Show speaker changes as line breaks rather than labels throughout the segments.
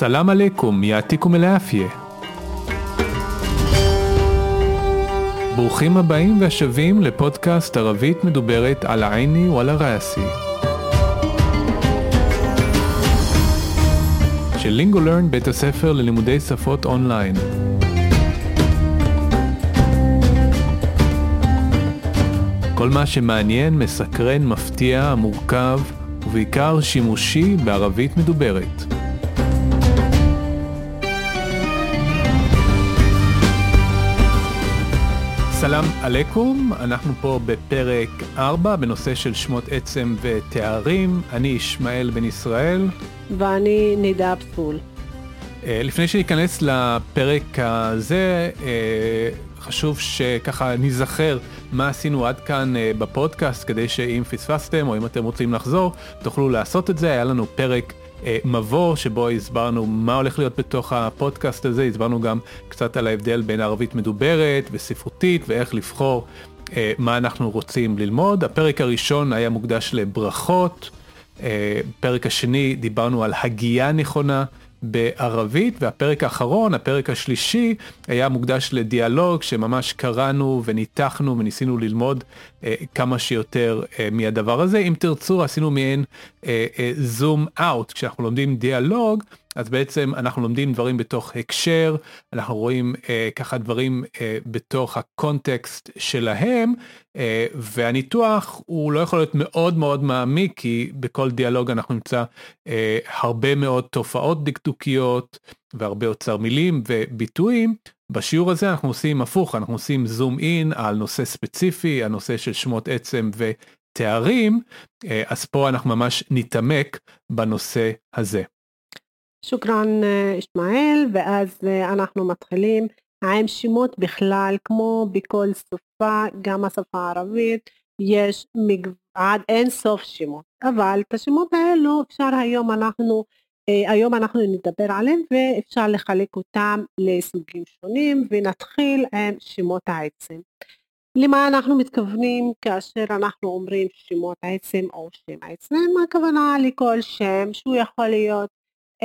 סלאם עליכום, יעתיקום אל-עפיה. ברוכים הבאים והשבים לפודקאסט ערבית מדוברת על העיני ועל הראסי. של לינגולרן בית הספר ללימודי שפות אונליין. כל מה שמעניין, מסקרן, מפתיע, מורכב, ובעיקר שימושי בערבית מדוברת. סלאם עליכום, אנחנו פה בפרק 4 בנושא של שמות עצם ותארים. אני ישמעאל בן ישראל.
ואני נידה פסול.
אה, לפני שניכנס לפרק הזה, אה, חשוב שככה ניזכר מה עשינו עד כאן אה, בפודקאסט, כדי שאם פספסתם או אם אתם רוצים לחזור, תוכלו לעשות את זה. היה לנו פרק מבוא שבו הסברנו מה הולך להיות בתוך הפודקאסט הזה, הסברנו גם קצת על ההבדל בין ערבית מדוברת וספרותית ואיך לבחור אה, מה אנחנו רוצים ללמוד. הפרק הראשון היה מוקדש לברכות, אה, פרק השני דיברנו על הגייה נכונה. בערבית, והפרק האחרון, הפרק השלישי, היה מוקדש לדיאלוג שממש קראנו וניתחנו וניסינו ללמוד אה, כמה שיותר אה, מהדבר הזה. אם תרצו, עשינו מעין זום אה, אאוט, אה, כשאנחנו לומדים דיאלוג, אז בעצם אנחנו לומדים דברים בתוך הקשר, אנחנו רואים אה, ככה דברים אה, בתוך הקונטקסט שלהם, אה, והניתוח הוא לא יכול להיות מאוד מאוד מעמיק, כי בכל דיאלוג אנחנו נמצא אה, הרבה מאוד תופעות דקדוקיות והרבה אוצר מילים וביטויים. בשיעור הזה אנחנו עושים הפוך, אנחנו עושים זום אין על נושא ספציפי, הנושא של שמות עצם ותארים, אה, אז פה אנחנו ממש נתעמק בנושא הזה.
שוכרן ישמעאל, ואז אנחנו מתחילים עם שמות בכלל, כמו בכל שפה, גם השפה הערבית, יש מגו... עד אין סוף שמות, אבל את השמות האלו אפשר היום אנחנו, היום אנחנו נדבר עליהם ואפשר לחלק אותם לסוגים שונים ונתחיל עם שמות העצם. למה אנחנו מתכוונים כאשר אנחנו אומרים שמות העצם או שם העצם? הכוונה לכל שם שהוא יכול להיות אה,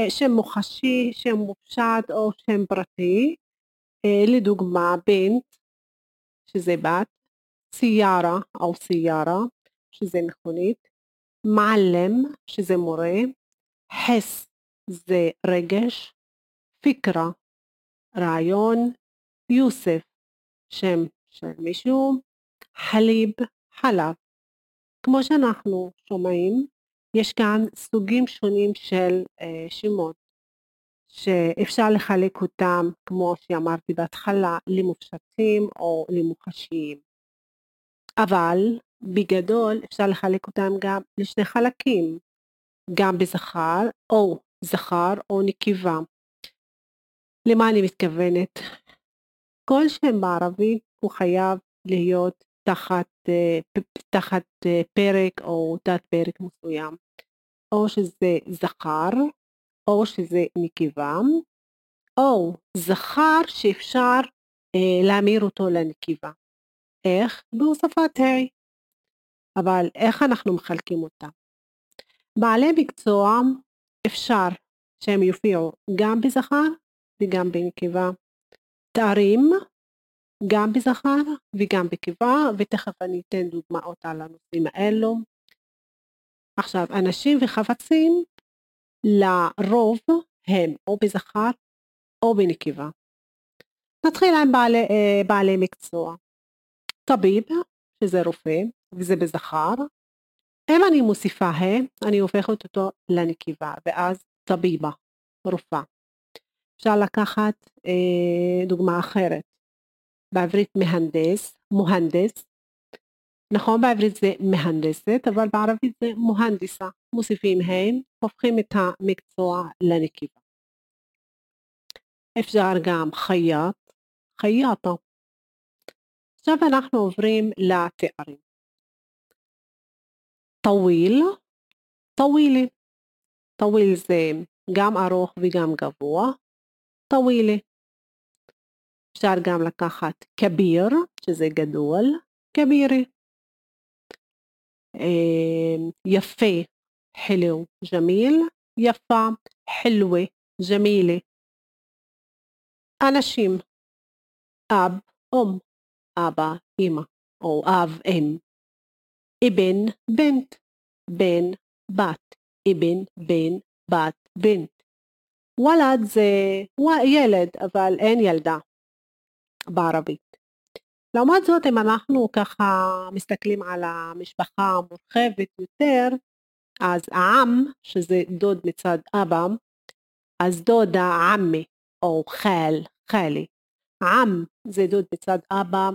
שם מוחשי, שם מופשט או שם פרטי, אה, לדוגמה בנט, שזה בת, סיירה או סיירה, שזה מכונית, מעלם, שזה מורה, חס זה רגש, פיקרה, רעיון, יוסף, שם של מישהו, חליב, חלב. כמו שאנחנו שומעים, יש כאן סוגים שונים של אה, שמות שאפשר לחלק אותם, כמו שאמרתי בהתחלה, למופשטים או למוחשיים. אבל בגדול אפשר לחלק אותם גם לשני חלקים, גם בזכר או זכר או נקבה. למה אני מתכוונת? כל שם בערבית הוא חייב להיות תחת, אה, תחת אה, פרק או תת פרק מסוים. או שזה זכר, או שזה נקבה, או זכר שאפשר אה, להמיר אותו לנקבה. איך? בהוספת ה'. אבל איך אנחנו מחלקים אותה? בעלי מקצוע אפשר שהם יופיעו גם בזכר וגם בנקבה. תארים גם בזכר וגם בקבה, ותכף אני אתן דוגמאות על הנושאים האלו. עכשיו, אנשים וחפצים לרוב הם או בזכר או בנקבה. נתחיל עם בעלי, אה, בעלי מקצוע. טביב, שזה רופא, וזה בזכר. אם אני מוסיפה ה, אני הופכת אותו לנקבה, ואז טביבה, רופאה. אפשר לקחת אה, דוגמה אחרת. בעברית מהנדס, מוהנדס, נכון בעברית זה מהנדסת, אבל בערבית זה מוהנדיסה. מוסיפים ה', הופכים את המקצוע לנקבה. אפשר גם חייט, חייטה. עכשיו אנחנו עוברים לתארים. طويل, طويلة. طويل זה גם ארוך וגם גבוה. طويلة. אפשר גם לקחת كبير, שזה גדול, כבירי. יפה, חלו, ג'מיל, יפה, חלווה, ג'מילה. אנשים, אב, אום, אבא, אמא, או אב, אם. אבן, בנט, בן, בת, אבן, בן, בת, בנט. וולד זה ילד, אבל אין ילדה בערבית. לעומת זאת, אם אנחנו ככה מסתכלים על המשפחה המורחבת יותר, אז העם, שזה דוד מצד אבא, אז דודה עמי, או חל, חלי. עם זה דוד מצד אבא,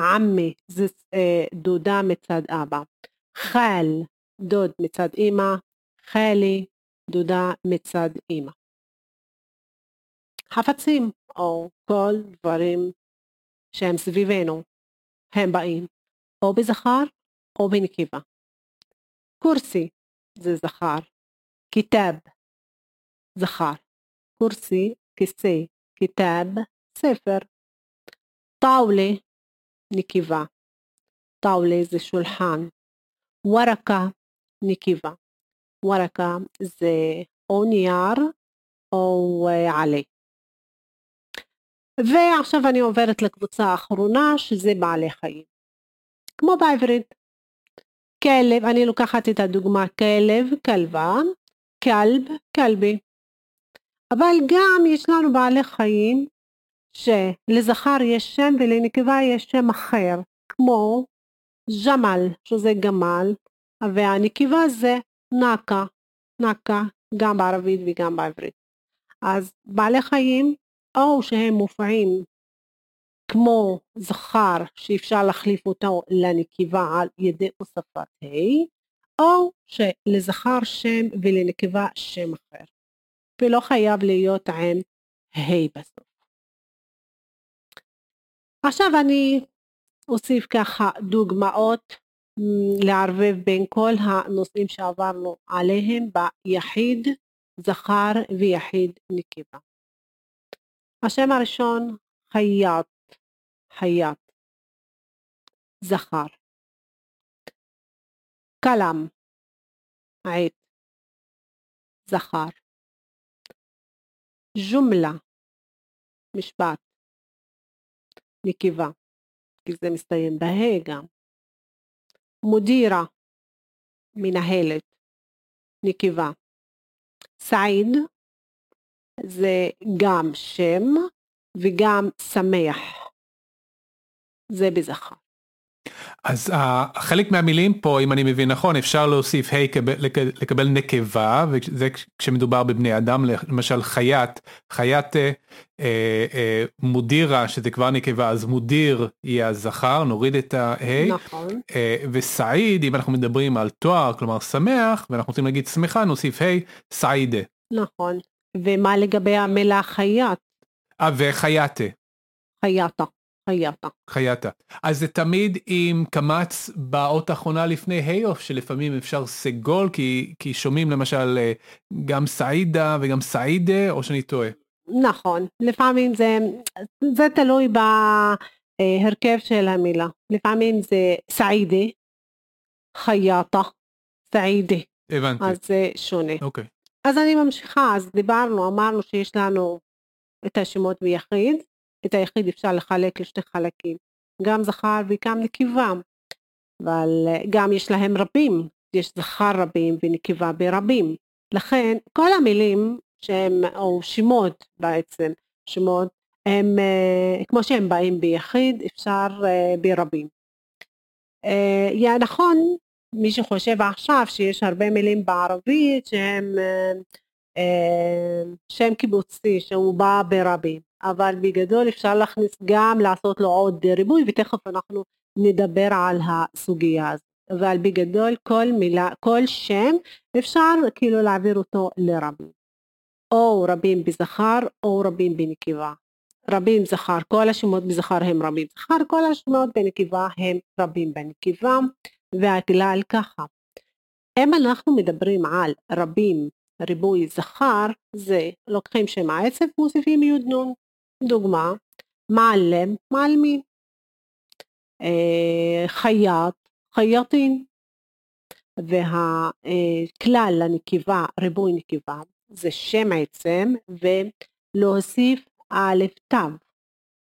עמי זה אה, דודה מצד אבא. חל, דוד מצד אמא, חלי, דודה מצד אמא. חפצים, או כל דברים שהם סביבנו, הם באים או בזכר או בנקבה. קורסי זה זכר, כיתב זכר, קורסי כיסא, כיתב ספר, טאולה נקבה, טאולה זה שולחן, ווארקה נקבה, ווארקה זה או נייר או אה, עלה. ועכשיו אני עוברת לקבוצה האחרונה שזה בעלי חיים. כמו בעברית. כלב, אני לוקחת את הדוגמה כלב, כלבה, כלב, כלבי. אבל גם יש לנו בעלי חיים שלזכר יש שם ולנקבה יש שם אחר, כמו ג'מל, שזה גמל, והנקבה זה נקה, נקה, גם בערבית וגם בעברית. אז בעלי חיים או שהם מופעים כמו זכר שאפשר להחליף אותו לנקבה על ידי הוספת ה', או שלזכר שם ולנקבה שם אחר, ולא חייב להיות עם ה' בסוף. עכשיו אני אוסיף ככה דוגמאות לערבב בין כל הנושאים שעברנו עליהם ביחיד זכר ויחיד נקבה. השם הראשון חייט, חייט, זכר. כלם, עט, זכר. ג'ומלה, משפט, נקבה, כי זה מסתיים בה' גם. מודירה, מנהלת, נקבה. סעיד, זה גם שם וגם שמח. זה בזכר.
אז uh, חלק מהמילים פה, אם אני מבין נכון, אפשר להוסיף ה' hey, לקבל, לקבל נקבה, וזה כשמדובר בבני אדם, למשל חייט, חייט אה, אה, מודירה, שזה כבר נקבה, אז מודיר יהיה הזכר, נוריד את ה-ה', hey,
נכון.
אה, וסעיד, אם אנחנו מדברים על תואר, כלומר שמח, ואנחנו רוצים להגיד שמחה, נוסיף ה', hey, סעידה.
נכון. ומה לגבי המילה חייט?
אה, וחייתה.
חייתה. חייתה.
חייתה. אז זה תמיד עם קמץ באות האחרונה לפני ה' או שלפעמים אפשר סגול כי, כי שומעים למשל אה, גם סעידה וגם סעידה או שאני טועה.
נכון, לפעמים זה, זה תלוי בהרכב של המילה. לפעמים זה סעידה, חייתה, סעידה.
הבנתי.
אז זה שונה.
אוקיי.
אז אני ממשיכה, אז דיברנו, אמרנו שיש לנו את השמות ביחיד, את היחיד אפשר לחלק לשתי חלקים, גם זכר וגם נקבה, אבל גם יש להם רבים, יש זכר רבים ונקבה ברבים, לכן כל המילים שהם, או שמות בעצם, שמות, הם אה, כמו שהם באים ביחיד, אפשר אה, ברבים. אה, נכון מי שחושב עכשיו שיש הרבה מילים בערבית שהם אה, אה, שם קיבוצי שהוא בא ברבים אבל בגדול אפשר להכניס גם לעשות לו עוד ריבוי ותכף אנחנו נדבר על הסוגיה הזאת. אבל בגדול כל מילה כל שם אפשר כאילו להעביר אותו לרבים או רבים בזכר או רבים בנקבה. רבים זכר כל השמות בזכר הם רבים זכר כל השמות בנקבה הם רבים בנקבה והכלל ככה. אם אנחנו מדברים על רבים ריבוי זכר, זה לוקחים שם העצב מוסיפים נון. דוגמה, מעלם, מעלמים. אה, חייט, חייטין. והכלל לנקבה, ריבוי נקבה, זה שם עצם ולהוסיף א' תו.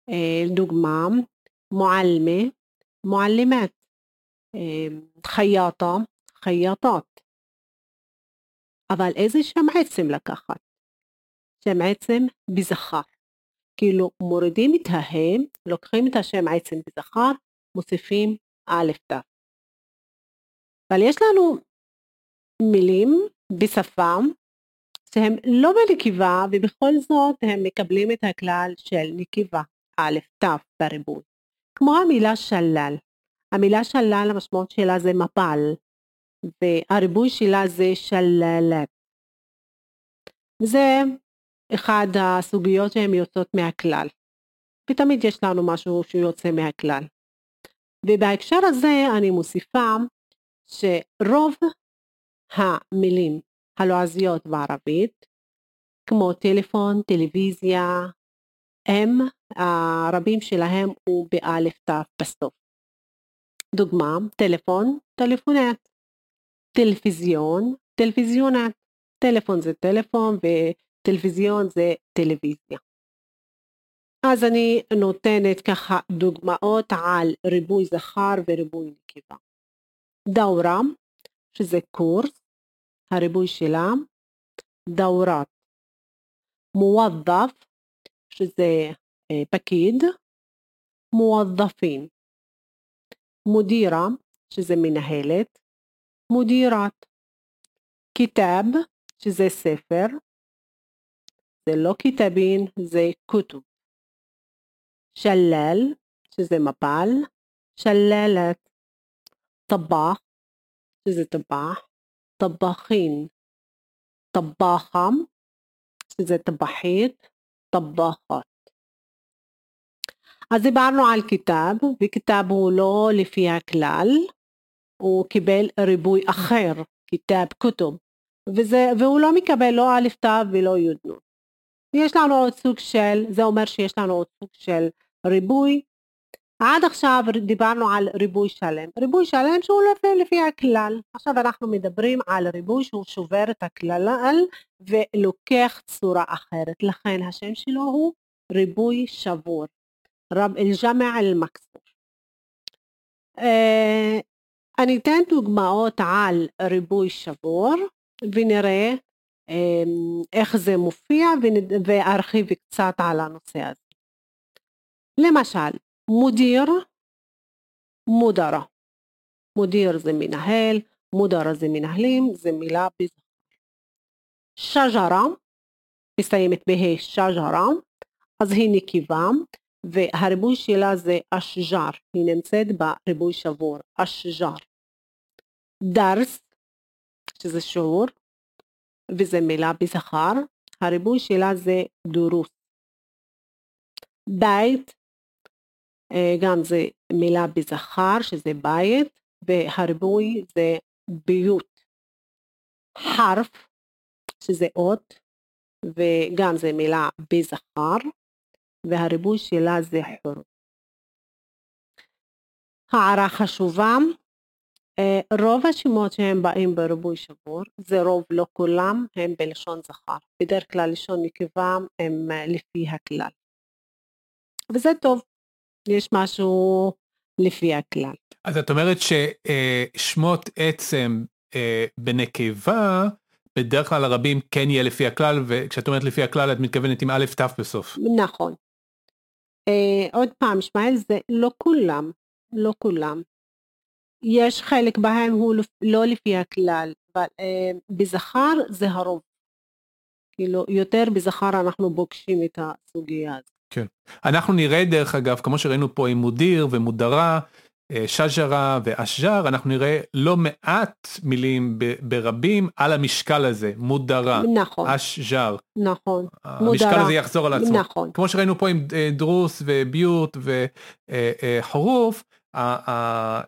אה, דוגמה, מועלמה, מועלמת, אה, חייטה, חייטות. אבל איזה שם עצם לקחת? שם עצם בזכר. כאילו מורידים את ההם, לוקחים את השם עצם בזכר, מוסיפים א' ת'. אבל יש לנו מילים בשפה שהם לא בנקבה ובכל זאת הם מקבלים את הכלל של נקבה, א', ת' בריבוי. כמו המילה שלל. המילה שלל המשמעות שלה זה מפל והריבוי שלה זה שללת. זה אחד הסוגיות שהן יוצאות מהכלל. ותמיד יש לנו משהו שיוצא מהכלל. ובהקשר הזה אני מוסיפה שרוב המילים הלועזיות בערבית, כמו טלפון, טלוויזיה, הם, הרבים שלהם הוא באלף ת' בסוף. דוגמה, טלפון, טלפונט, טלוויזיון, טלוויזיונת, טלפון זה טלפון וטלוויזיון זה טלוויזיה. אז אני נותנת ככה דוגמאות על ריבוי זכר וריבוי נקבה. דאורה, שזה קורס, הריבוי שלה, דאורת. מוודף, שזה אה, פקיד, מוודפין. מודירה, שזה מנהלת, מודירת. כיתב, שזה ספר, זה לא כיתבין, זה כותוב. שלל, שזה מפל, שללת. טבח, שזה טבח, טבחין, טבחם, שזה טבחית, טבחת. אז דיברנו על כיתב, וכיתב הוא לא לפי הכלל, הוא קיבל ריבוי אחר, כיתב כותוב, וזה, והוא לא מקבל לא א' ת' ולא י' נ'. יש לנו עוד סוג של, זה אומר שיש לנו עוד סוג של ריבוי. עד עכשיו דיברנו על ריבוי שלם. ריבוי שלם שהוא לפי, לפי הכלל. עכשיו אנחנו מדברים על ריבוי שהוא שובר את הכלל ולוקח צורה אחרת. לכן השם שלו הוא ריבוי שבור. אל-ג'מע אל-מקסור. Uh, אני אתן דוגמאות על ריבוי שבור ונראה um, איך זה מופיע וארחיב קצת על הנושא הזה. למשל, מודיר, מודרה. מודיר זה מנהל, מודרה זה מנהלים, זה מילה בזכר. שג'רה, מסתיימת בה' שג'רה, אז היא נקבה, והריבוי שלה זה אשג'ר, היא נמצאת בריבוי שבור, אשג'ר. דרס, שזה שיעור, וזה מילה בזכר, הריבוי שלה זה דורוס. בית, אה, גם זה מילה בזכר, שזה בית, והריבוי זה ביות. חרף, שזה אות, וגם זה מילה בזכר, והריבוי שלה זה חור. הערה חשובה, אה, רוב השמות שהם באים בריבוי שבור, זה רוב לא כולם הם בלשון זכר. בדרך כלל לשון נקבה הם אה, לפי הכלל. וזה טוב, יש משהו לפי הכלל.
אז את אומרת ששמות עצם אה, בנקבה בדרך כלל הרבים כן יהיה לפי הכלל וכשאת אומרת לפי הכלל את מתכוונת עם א' ת' בסוף.
נכון. אה, עוד פעם, ישמעאל זה לא כולם, לא כולם. יש חלק בהם הוא לא לפי הכלל, אבל אה, בזכר זה הרוב. כאילו, יותר בזכר אנחנו פוגשים את הסוגיה הזאת.
כן. אנחנו נראה דרך אגב, כמו שראינו פה עם מודיר ומודרה, שג'רה ואשג'ר, אנחנו נראה לא מעט מילים ברבים על המשקל הזה, מודרה,
נכון,
אשג'ר.
נכון,
המשקל מודרה. הזה יחזור על עצמו.
נכון.
כמו שראינו פה עם אה, דרוס וביוט וחורוף, אה,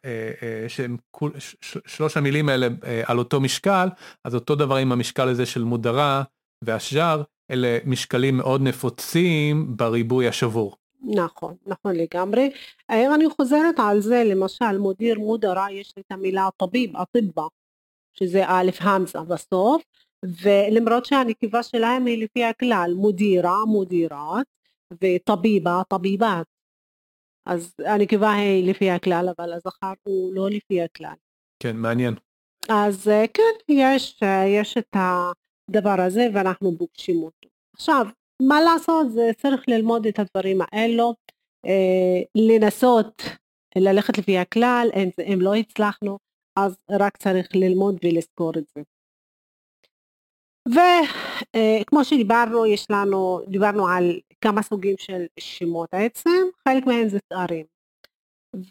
שלוש המילים האלה על אותו משקל, אז אותו דבר עם המשקל הזה של מודרה ואשג'ר, אלה משקלים מאוד נפוצים בריבוי השבור.
נכון, נכון לגמרי. אני חוזרת על זה, למשל מודיר מודרה, יש את המילה טביב, הטיבה, שזה א' המזה בסוף, ולמרות שהנקבה שלהם היא לפי הכלל מודירה, מודירת, וטביבה, טביבת. אז הנקבה היא לפי הכלל, אבל הזכר הוא לא לפי הכלל.
כן, מעניין.
אז אה, כן, יש, אה, יש את הדבר הזה ואנחנו פוגשים אותו. עכשיו, מה לעשות? זה צריך ללמוד את הדברים האלו, אה, לנסות ללכת לפי הכלל, אם, לא הצלחנו, אז רק צריך ללמוד ולזכור את זה. וכמו שדיברנו, יש לנו, דיברנו על כמה סוגים של שמות העצם, חלק מהם זה תארים.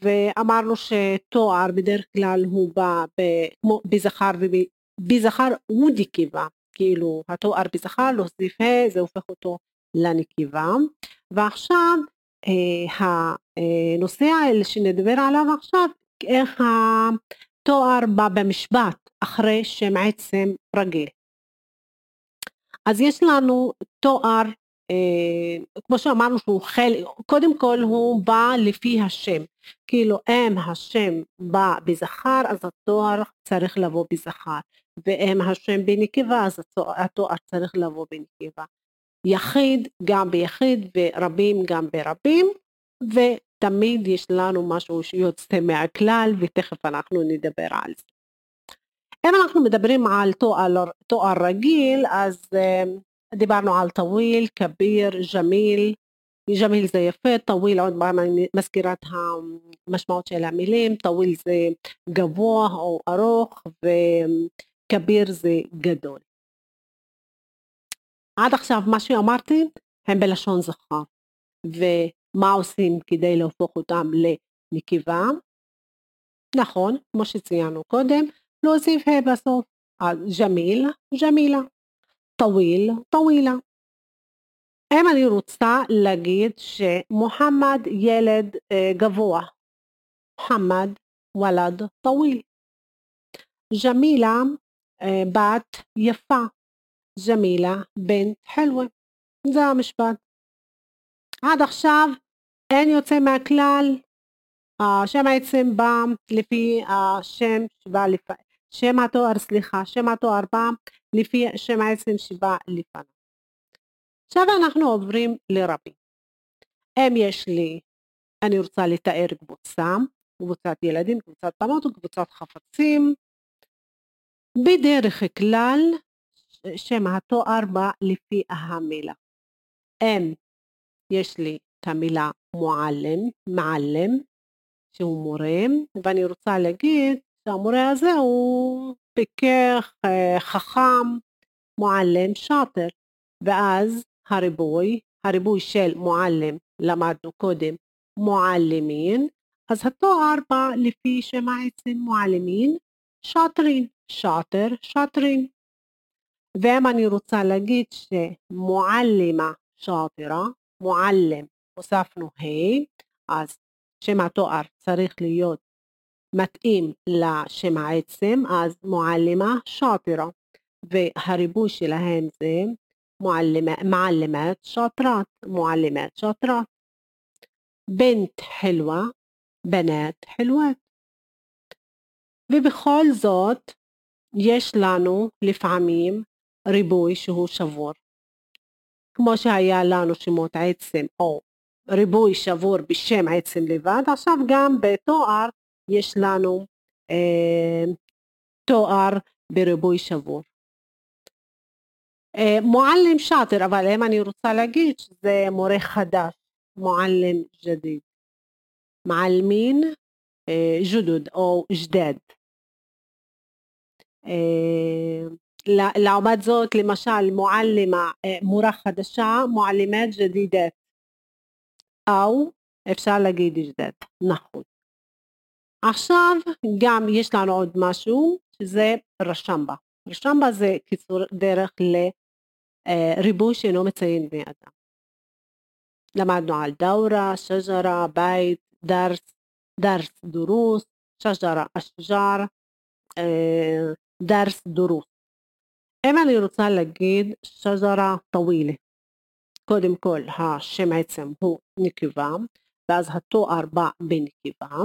ואמרנו שתואר בדרך כלל הוא בא בזכר ובזכר הוא נקבה, כאילו התואר בזכר להוסיף ה' זה הופך אותו לנקבה. ועכשיו אה, הנושא שנדבר עליו עכשיו, איך התואר בא במשפט אחרי שם עצם רגיל. אז יש לנו תואר, אה, כמו שאמרנו שהוא חלק, קודם כל הוא בא לפי השם, כאילו אם השם בא בזכר אז התואר צריך לבוא בזכר, ואם השם בנקבה אז התואר צריך לבוא בנקבה. יחיד גם ביחיד ורבים גם ברבים, ותמיד יש לנו משהו שיוצא מהכלל ותכף אנחנו נדבר על זה. אם אנחנו מדברים על תואר, תואר רגיל, אז אה, דיברנו جميل, جميل זה יפה, طويل עוד פעם אני מזכירה את המשמעות של המילים, طويل זה גבוה או ארוך ו كبير זה גדול. עד עכשיו מה שאמרתי הם בלשון זכר, ומה עושים כדי להפוך אותם לנקבה? נכון, כמו שציינו קודם, להוסיף ה' בסוף. אז جميل, جميلة. طويل, طويلة. אם אני רוצה להגיד שמוחמד ילד אה, גבוה, محمد ولد طويل. ג'מילה אה, בת יפה, جميلة بنت حلوة. זה המשפט. עד עכשיו אין יוצא מהכלל, השם העצם בא לפי השם שבא לפ... שם התואר, סליחה, שם התואר בא לפי שם העצם שבא לפניו. עכשיו אנחנו עוברים לרבי. אם יש לי, אני רוצה לתאר קבוצה, קבוצת ילדים, קבוצת בנות וקבוצת חפצים. בדרך כלל שם התואר בא לפי המילה. אם יש לי את המילה מועלם, מעלם, שהוא מורה, ואני רוצה להגיד שהמורה הזה הוא פיקח, אה, חכם, מועלם, שאטר, ואז הריבוי, הריבוי של מועלם, למדנו קודם, מועלמין, אז התואר בא לפי שם העצם מועלמין, שאטרין, שאטר, שאטרין. ואם אני רוצה להגיד שמועלמה שאטרה, מועלם, הוספנו ה', אז שם התואר צריך להיות מתאים לשם העצם, אז מועלמה שאטרה, והריבוי שלהם זה מעלמת שאטרת, מעלמת שאטרת. בנט חלווה, בנת חלוות. ובכל זאת, יש לנו לפעמים ריבוי שהוא שבור. כמו שהיה לנו שמות עצם או ריבוי שבור בשם עצם לבד, עכשיו גם בתואר יש לנו אה, תואר בריבוי שבור. אה, מועלם שאטר, אבל אם אני רוצה להגיד שזה מורה חדש, מועלם ג'דיד. מעלמין אה, ג'ודוד או ג'דד. אה, לעומת זאת, למשל, מועלמה, אה, מורה חדשה, מועלמת ג'דידת. או אפשר להגיד ג'דד, נכון. עכשיו גם יש לנו עוד משהו שזה רשמבה. רשמבה זה קיצור דרך לריבוי שאינו מציין בני אדם. למדנו על דאורה, שג'רה, בית, דרס, דרס דורוס, שג'רה אשג'ר, דרס דורוס. אם אני רוצה להגיד שג'רה טווילה, קודם כל השם עצם הוא נקבה, ואז התואר בא בנקבה.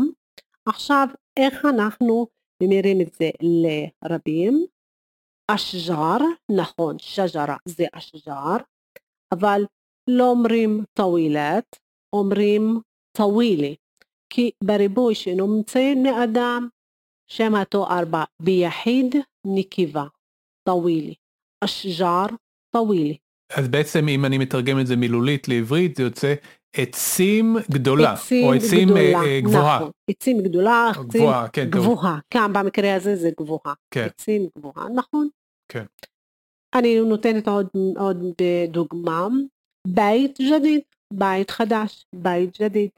עכשיו איך אנחנו ממירים את זה לרבים? أشجار, נכון, شجرة זה أشجار, אבל לא אומרים طويلات, אומרים طويلة, כי בריבוי שאינם בני אדם, שם התואר בא ביחיד נקבה, طويلة, أشجار طويلة.
אז בעצם אם אני מתרגם את זה מילולית לעברית זה יוצא עצים גדולה, עצים או עצים גדולה, אה, גבוהה. נכון,
עצים גדולה, עצים גבוהה, כן, גבוהה, כאן במקרה הזה זה גבוהה, כן. עצים גבוהה, נכון.
כן.
אני נותנת עוד, עוד דוגמה, בית ג'דיד, בית חדש, בית ג'דיד.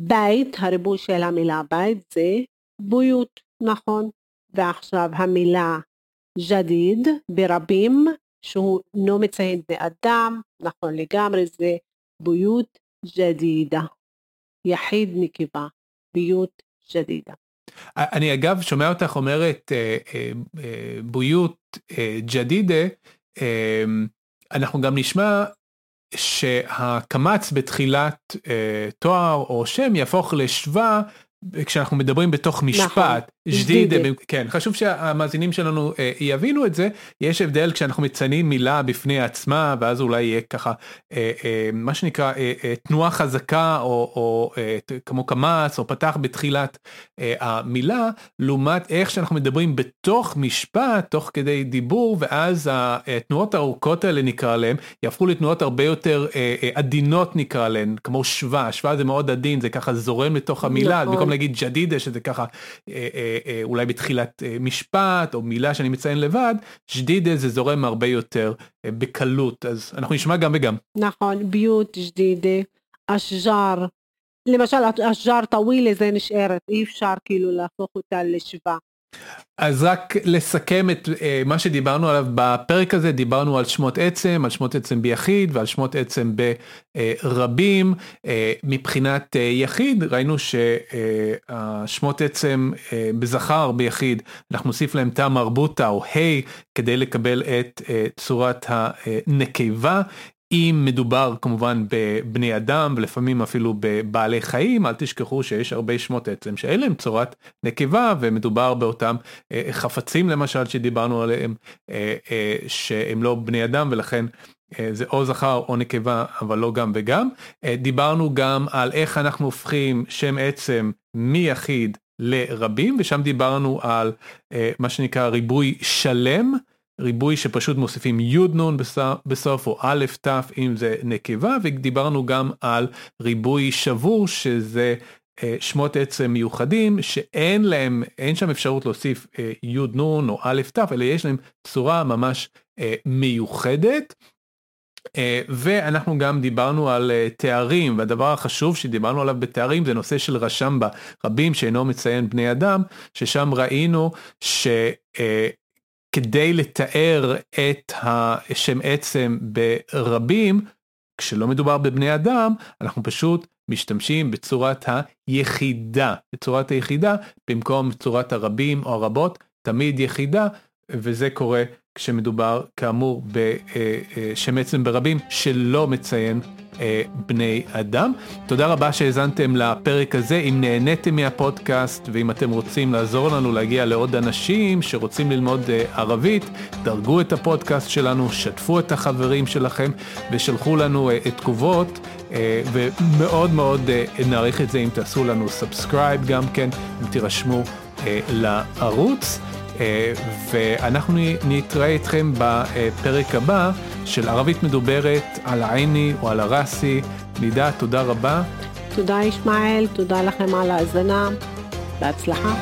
בית, הריבוי של המילה בית זה בויות, נכון. ועכשיו המילה ג'דיד ברבים, שהוא לא מציין בני אדם, נכון לגמרי, זה בויות ג'דידה. יחיד נקבה, בויות ג'דידה.
אני אגב שומע אותך אומרת אה, אה, אה, בויות ג'דידה, אנחנו גם נשמע שהקמץ בתחילת תואר או שם יהפוך לשבא כשאנחנו מדברים בתוך נכון, משפט, ג'דידה, כן, חשוב שהמאזינים שלנו אה, יבינו את זה, יש הבדל כשאנחנו מציינים מילה בפני עצמה, ואז אולי יהיה ככה, אה, אה, מה שנקרא, אה, אה, תנועה חזקה, או, או אה, כמו קמץ, או פתח בתחילת אה, המילה, לעומת איך שאנחנו מדברים בתוך משפט, תוך כדי דיבור, ואז התנועות הארוכות האלה נקרא להם, יהפכו לתנועות הרבה יותר אה, אה, עדינות נקרא להן, כמו שווה, שווה זה מאוד עדין, זה ככה זורם לתוך המילה, נכון. להגיד ג'דידה שזה ככה אה, אה, אה, אולי בתחילת משפט או מילה שאני מציין לבד, ג'דידה זה זורם הרבה יותר בקלות אז אנחנו נשמע גם וגם.
נכון ביוט ג'דידה אשג'ר למשל אשג'ר טווילה זה נשארת אי אפשר כאילו להפוך אותה לשבא.
אז רק לסכם את uh, מה שדיברנו עליו בפרק הזה, דיברנו על שמות עצם, על שמות עצם ביחיד ועל שמות עצם ברבים. Uh, מבחינת uh, יחיד ראינו שהשמות uh, עצם uh, בזכר ביחיד, אנחנו נוסיף להם תא מרבוטה או ה' כדי לקבל את uh, צורת הנקבה. אם מדובר כמובן בבני אדם ולפעמים אפילו בבעלי חיים, אל תשכחו שיש הרבה שמות עצם שאין להם צורת נקבה ומדובר באותם אה, חפצים למשל שדיברנו עליהם אה, אה, שהם לא בני אדם ולכן זה או זכר או נקבה אבל לא גם וגם. דיברנו גם על איך אנחנו הופכים שם עצם מיחיד לרבים ושם דיברנו על מה שנקרא ריבוי שלם. ריבוי שפשוט מוסיפים י' בסוף או א' ת' אם זה נקבה ודיברנו גם על ריבוי שבור שזה אה, שמות עצם מיוחדים שאין להם אין שם אפשרות להוסיף אה, י' נ' או א' ת' אלא יש להם צורה ממש אה, מיוחדת. ואנחנו גם דיברנו על תארים והדבר החשוב שדיברנו עליו בתארים זה נושא של רשם ברבים שאינו מציין בני אדם ששם ראינו ש... כדי לתאר את השם עצם ברבים, כשלא מדובר בבני אדם, אנחנו פשוט משתמשים בצורת היחידה, בצורת היחידה, במקום צורת הרבים או הרבות, תמיד יחידה, וזה קורה כשמדובר כאמור בשם עצם ברבים שלא מציין אה, בני אדם. תודה רבה שהאזנתם לפרק הזה. אם נהניתם מהפודקאסט ואם אתם רוצים לעזור לנו להגיע לעוד אנשים שרוצים ללמוד אה, ערבית, דרגו את הפודקאסט שלנו, שתפו את החברים שלכם ושלחו לנו אה, תגובות. ומאוד מאוד נעריך את זה אם תעשו לנו subscribe גם כן, אם תירשמו לערוץ. אה, ואנחנו נתראה איתכם בפרק הבא של ערבית מדוברת על העיני או על הראסי. נידה, תודה רבה.
תודה ישמעאל, תודה לכם על ההאזנה, בהצלחה.